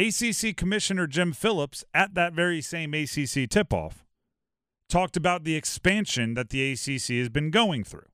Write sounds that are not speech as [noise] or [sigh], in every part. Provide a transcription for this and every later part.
ACC Commissioner Jim Phillips, at that very same ACC tip off, talked about the expansion that the ACC has been going through.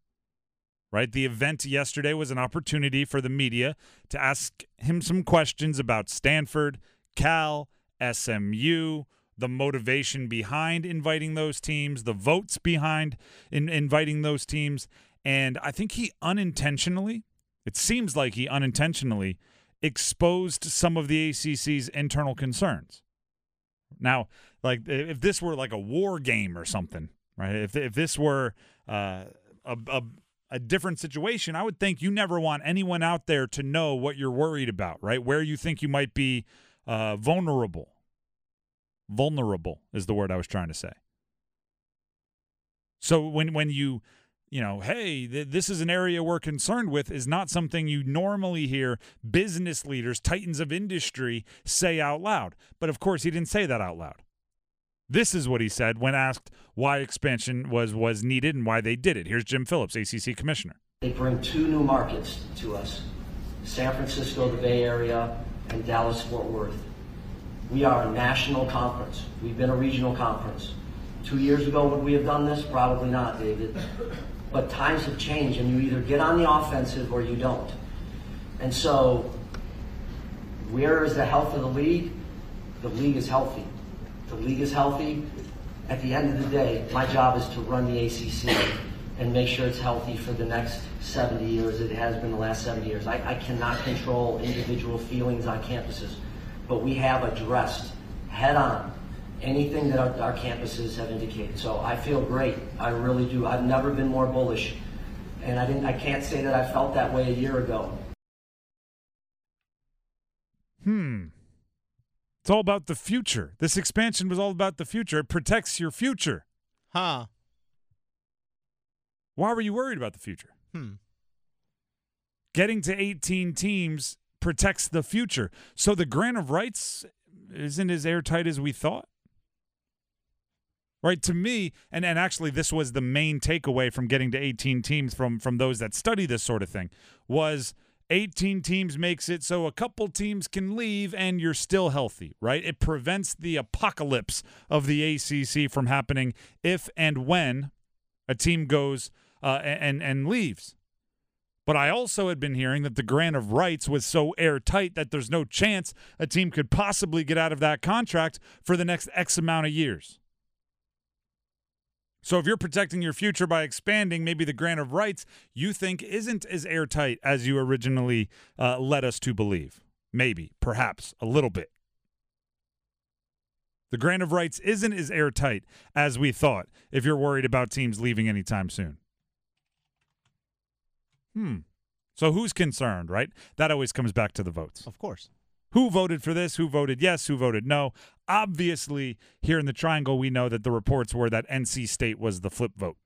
Right? The event yesterday was an opportunity for the media to ask him some questions about Stanford, Cal, SMU, the motivation behind inviting those teams, the votes behind in inviting those teams. And I think he unintentionally, it seems like he unintentionally exposed some of the ACC's internal concerns. Now, like if this were like a war game or something, right? If if this were uh, a, a a different situation, I would think you never want anyone out there to know what you're worried about, right? Where you think you might be uh, vulnerable. Vulnerable is the word I was trying to say. So when when you you know, hey, th- this is an area we're concerned with is not something you normally hear business leaders, titans of industry say out loud. But of course, he didn't say that out loud. This is what he said when asked why expansion was was needed and why they did it. Here's Jim Phillips, ACC commissioner. They bring two new markets to us: San Francisco, the Bay Area, and Dallas Fort Worth. We are a national conference. We've been a regional conference. Two years ago, would we have done this? Probably not, David. But times have changed, and you either get on the offensive or you don't. And so, where is the health of the league? The league is healthy. The league is healthy. At the end of the day, my job is to run the ACC and make sure it's healthy for the next 70 years. It has been the last 70 years. I, I cannot control individual feelings on campuses, but we have addressed head on anything that our, our campuses have indicated. So I feel great. I really do. I've never been more bullish, and I didn't. I can't say that I felt that way a year ago. Hmm. It's all about the future. This expansion was all about the future. It protects your future. Huh. Why were you worried about the future? Hmm. Getting to 18 teams protects the future. So the grant of rights isn't as airtight as we thought. Right to me, and, and actually this was the main takeaway from getting to 18 teams from from those that study this sort of thing was 18 teams makes it so a couple teams can leave and you're still healthy, right? It prevents the apocalypse of the ACC from happening if and when a team goes uh, and and leaves. But I also had been hearing that the grant of rights was so airtight that there's no chance a team could possibly get out of that contract for the next X amount of years. So if you're protecting your future by expanding, maybe the grant of rights you think isn't as airtight as you originally uh, led us to believe. Maybe, perhaps, a little bit. The grant of rights isn't as airtight as we thought if you're worried about teams leaving anytime soon. Hmm. So who's concerned, right? That always comes back to the votes. Of course. Who voted for this? Who voted yes? Who voted no? Obviously, here in the triangle, we know that the reports were that NC State was the flip vote.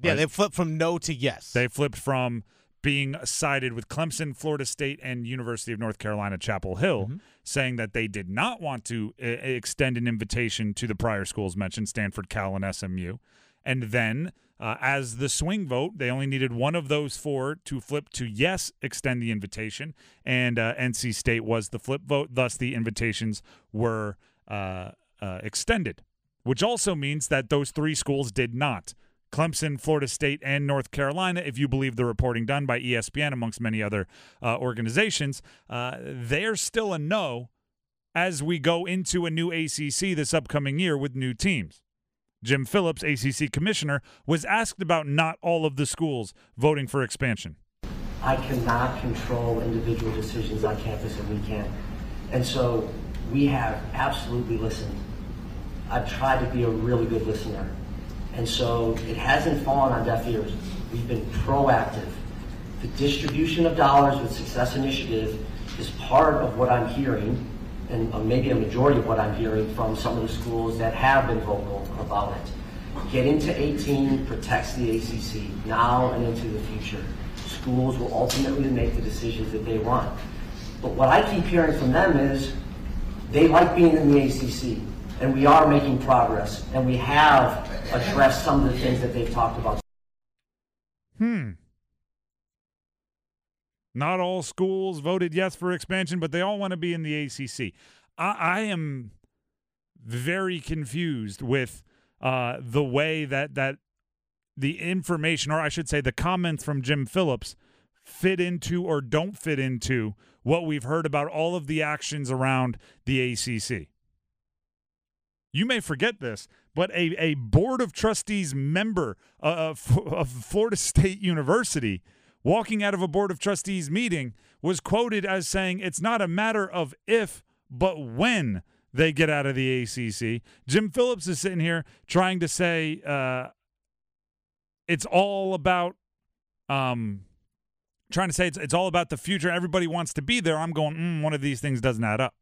Yeah, Right. they flipped from no to yes. They flipped from being sided with Clemson, Florida State, and University of North Carolina, Chapel Hill, Mhm. saying that they did not want to uh, extend an invitation to the prior schools mentioned, Stanford, Cal, and SMU. And then, uh, as the swing vote, they only needed one of those four to flip to yes, extend the invitation. And uh, NC State was the flip vote. Thus, the invitations were uh, uh, extended, which also means that those three schools did not. Clemson, Florida State, and North Carolina, if you believe the reporting done by ESPN, amongst many other uh, organizations, uh, they're still a no as we go into a new ACC this upcoming year with new teams. Jim Phillips, ACC commissioner, was asked about not all of the schools voting for expansion. I cannot control individual decisions on campus, and we can. And so we have absolutely listened. I've tried to be a really good listener. And so it hasn't fallen on deaf ears. We've been proactive. The distribution of dollars with Success Initiative is part of what I'm hearing, and uh, maybe a majority of what I'm hearing from some of the schools that have been vocal about it. Getting to 18 protects the ACC now and into the future. Schools will ultimately make the decisions that they want. But what I keep hearing from them is they like being in the ACC, and we are making progress, and we have addressed some of the things that they've talked about. Hmm. Not all schools voted yes for expansion, but they all want to be in the ACC. I, I am very confused with uh, the way that that the information, or I should say, the comments from Jim Phillips fit into or don't fit into what we've heard about all of the actions around the ACC. You may forget this, but a, a board of trustees member uh, of, of Florida State University walking out of a board of trustees meeting was quoted as saying it's not a matter of if, but when they get out of the ACC. Jim Phillips is sitting here trying to say uh, it's all about um, trying to say it's, it's all about the future. Everybody wants to be there. I'm going, mm, one of these things doesn't add up.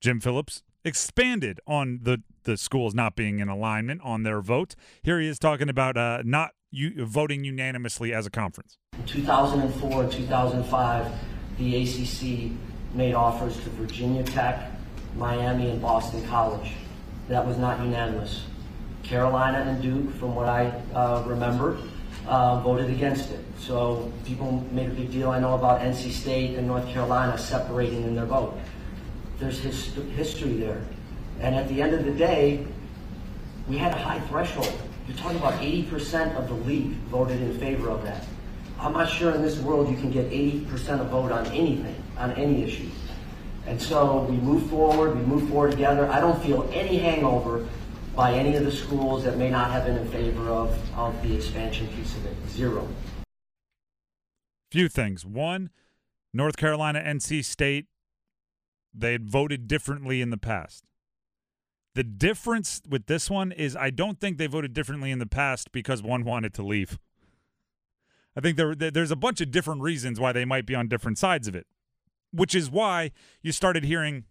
Jim Phillips expanded on the, the schools not being in alignment on their vote. Here he is talking about uh, not u- voting unanimously as a conference. In 2004 and 2005, the ACC made offers to Virginia Tech, Miami, and Boston College. That was not unanimous. Carolina and Duke, from what I uh, remember, uh, voted against it. So people made a big deal, I know, about NC State and North Carolina separating in their vote. There's his, history there. And at the end of the day, we had a high threshold. You're talking about 80% of the league voted in favor of that. I'm not sure in this world you can get 80% of vote on anything, on any issue. And so we move forward, we move forward together. I don't feel any hangover by any of the schools that may not have been in favor of, of the expansion piece of it. Zero. Few things. One, North Carolina, NC State, they had voted differently in the past. The difference with this one is I don't think they voted differently in the past because one wanted to leave. I think there, there's a bunch of different reasons why they might be on different sides of it, which is why you started hearing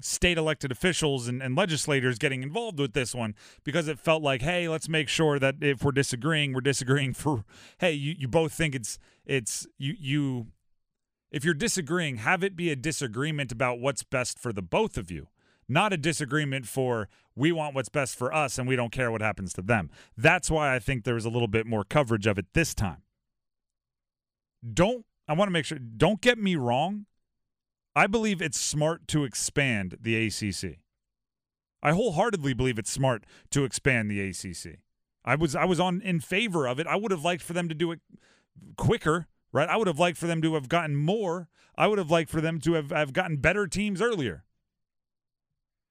state elected officials and, and, legislators getting involved with this one because it felt like, hey, let's make sure that if we're disagreeing, we're disagreeing [laughs] for hey, you, you both think it's it's you you if you're disagreeing, have it be a disagreement about what's best for the both of you. Not a disagreement for we want what's best for us and we don't care what happens to them. That's why I think there was a little bit more coverage of it this time. Don't I want to make sure don't get me wrong I believe it's smart to expand the ACC. I wholeheartedly believe it's smart to expand the ACC. I was I was on in favor of it. I would have liked for them to do it quicker, right? I would have liked for them to have gotten more. I would have liked for them to have, have gotten better teams earlier.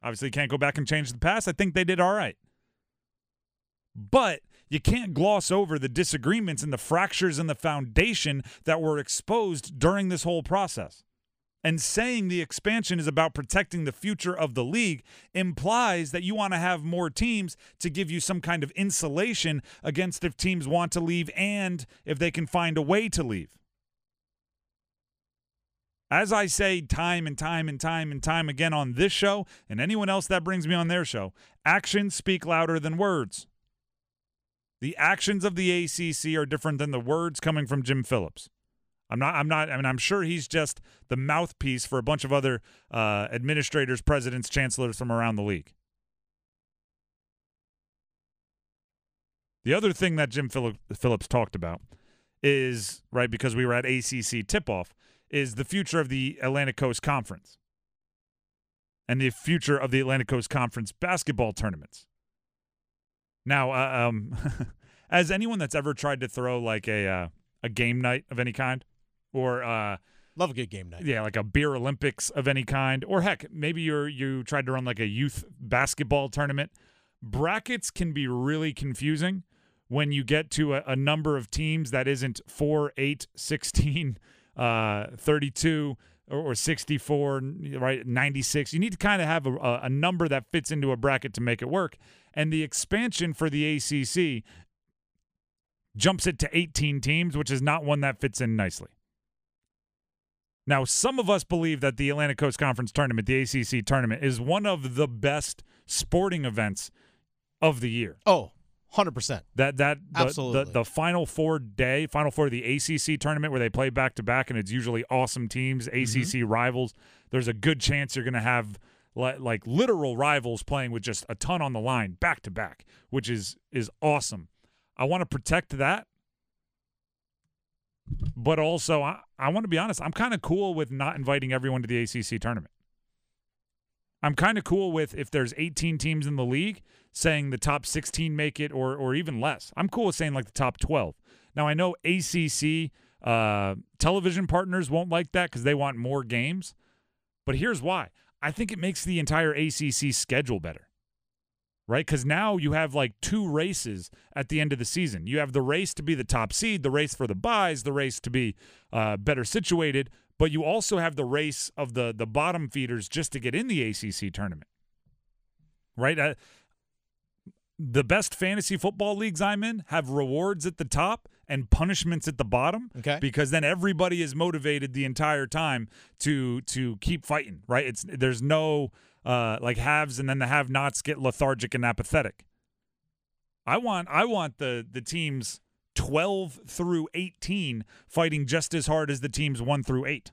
Obviously, you can't go back and change the past. I think they did all right. But you can't gloss over the disagreements and the fractures in the foundation that were exposed during this whole process and saying the expansion is about protecting the future of the league implies that you want to have more teams to give you some kind of insulation against if teams want to leave and if they can find a way to leave. As I say time and time and time and time again on this show and anyone else that brings me on their show, actions speak louder than words. The actions of the ACC are different than the words coming from Jim Phillips. I'm not. I'm not. I mean, I'm sure he's just the mouthpiece for a bunch of other uh, administrators, presidents, chancellors from around the league. The other thing that Jim Phillips talked about is right because we were at ACC tip-off is the future of the Atlantic Coast Conference and the future of the Atlantic Coast Conference basketball tournaments. Now, uh, um, [laughs] as anyone that's ever tried to throw like a uh, a game night of any kind, or uh, love a good game night. Yeah, like a beer Olympics of any kind, or heck, maybe you're you tried to run like a youth basketball tournament. Brackets can be really confusing when you get to a, a number of teams that isn't 4, 8, 16, [laughs] uh, 32 or, or 64, right? 96. You need to kind of have a, a number that fits into a bracket to make it work. And the expansion for the ACC jumps it to 18 teams, which is not one that fits in nicely. Now, some of us believe that the Atlantic Coast Conference tournament, the ACC tournament, is one of the best sporting events of the year. Oh, 100%. That that the, Absolutely. The, the final four day, final four of the ACC tournament where they play back to back and it's usually awesome teams, ACC mm-hmm. rivals. There's a good chance you're going to have like, like literal rivals playing with just a ton on the line back to back, which is is awesome. I want to protect that But also, I, I want to be honest, I'm kind of cool with not inviting everyone to the ACC tournament. I'm kind of cool with if there's 18 teams in the league saying the top 16 make it or or even less. I'm cool with saying like the top 12. Now I know ACC uh, television partners won't like that because they want more games, but here's why. I think it makes the entire ACC schedule better. Right? Because now you have like two races at the end of the season. You have the race to be the top seed, the race for the buys, the race to be uh, better situated, but you also have the race of the the bottom feeders just to get in the ACC tournament. Right? Uh, the best fantasy football leagues I'm in have rewards at the top and punishments at the bottom. Okay. Because then everybody is motivated the entire time to to keep fighting, right? It's there's no uh like haves and then the have nots get lethargic and apathetic. I want I want the the teams 12 through 18 fighting just as hard as the teams 1 through 8.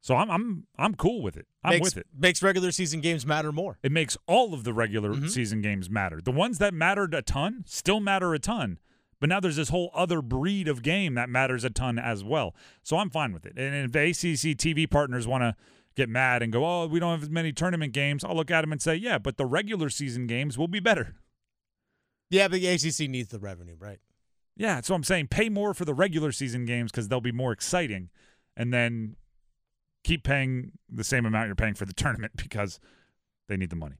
So I'm I'm I'm cool with it. I'm makes, with it. Makes regular season games matter more. It makes all of the regular Mhm. season games matter. The ones that mattered a ton still matter a ton. But now there's this whole other breed of game that matters a ton as well. So I'm fine with it. And if ACC TV partners want to get mad and go, "Oh, we don't have as many tournament games," I'll look at them and say, "Yeah, but the regular season games will be better." Yeah, but the ACC needs the revenue, right? Yeah, so I'm saying pay more for the regular season games because they'll be more exciting, and then keep paying the same amount you're paying for the [laughs] tournament because they need the money.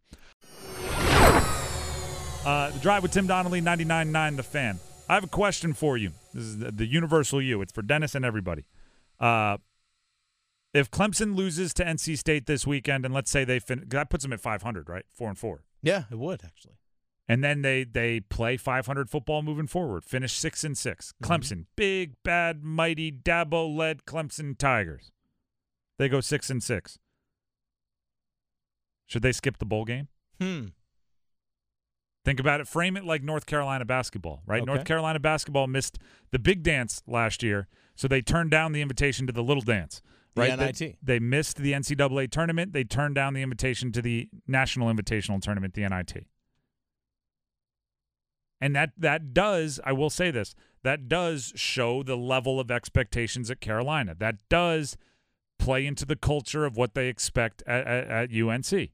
Uh, the drive with Tim Donnelly, 99.9 The Fan. I have a question for you. This is the, the universal you. It's for Dennis and everybody. Uh, if Clemson loses to NC State this weekend, and let's say they fin- that puts them at 500, right? Four and four Yeah, it would actually. and then they they play 500 football moving forward. Finish six and 6 Clemson, big bad mighty Dabo led Clemson Tigers. They go six and six. Should they skip the bowl game? Hmm. Think about it. Frame it like North Carolina basketball, right? North Carolina basketball missed the big dance last year, so they turned down the invitation to the little dance. The Right? They- They, missed the NCAA tournament. They turned down the invitation to the National Invitational Tournament, the NIT. And that that does, I will say this, that does show the level of expectations at Carolina. That does play into the culture of what they expect at, at, at UNC.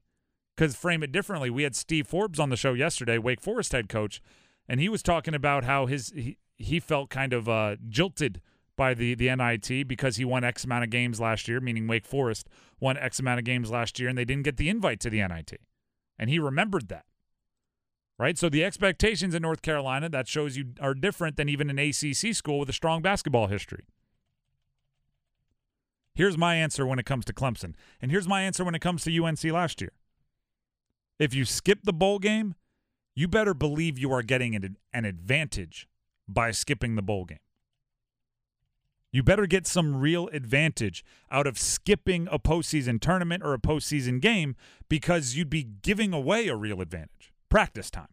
Because frame it differently, we had Steve Forbes on the show yesterday, Wake Forest head coach, and he was talking about how his he, he felt kind of uh, jilted by the the NIT because he won X amount of games last year, meaning Wake Forest won X amount of games last year, and they didn't get the invite to the NIT, and he remembered that. Right, so the expectations in North Carolina that shows you are different than even an ACC school with a strong basketball history. Here's my answer when it comes to Clemson, and here's my answer when it comes to UNC last year. If you skip the bowl game, you better believe you are getting an, an advantage by skipping the bowl game. You better get some real advantage out of skipping a postseason tournament or a postseason game because you'd be giving away a real advantage practice time.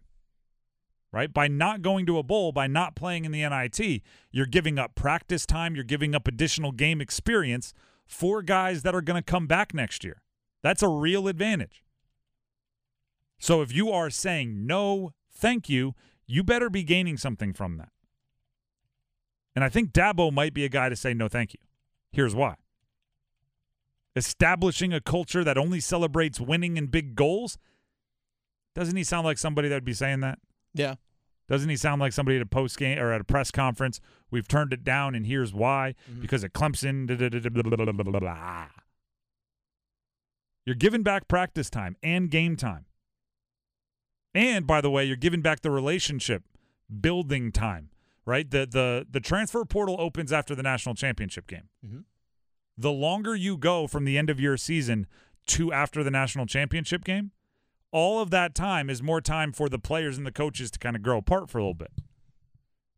Right? By not going to a bowl, by not playing in the NIT, you're giving up practice time, you're giving up additional game experience for guys that are going to come back next year. That's a real advantage. So if you are saying no, thank you, you better be gaining something from that. And I think Dabo might be a guy to say no, thank you. Here's why. Establishing a culture that only celebrates winning and big goals. Doesn't he sound like somebody that would be saying that? Yeah. Doesn't he sound like somebody at a post game or at a press conference? We've turned it down, and here's why: mm-hmm. because of Clemson. blah, blah, blah, blah, blah, blah. Ah. You're giving back practice time and game time, and by the way, you're giving back the relationship building time. Right? The the the transfer portal opens after the national championship game. Mhm. The longer you go from the end of your season to after the national championship game, all of that time is more time for the players and the coaches to kind of grow apart for a little bit.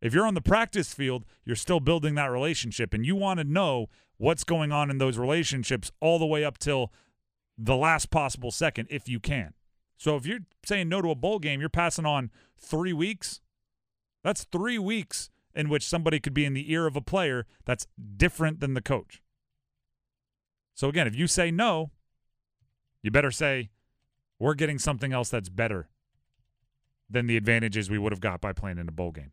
If you're on the practice field, you're still building that relationship, and you want to know what's going on in those relationships all the way up till the last possible second, if you can. So if you're saying no to a bowl game, you're passing on three weeks. That's three weeks in which somebody could be in the ear of a player that's different than the coach. So again, if you say no, you better say, we're getting something else that's better than the advantages we would have got by playing in a bowl game.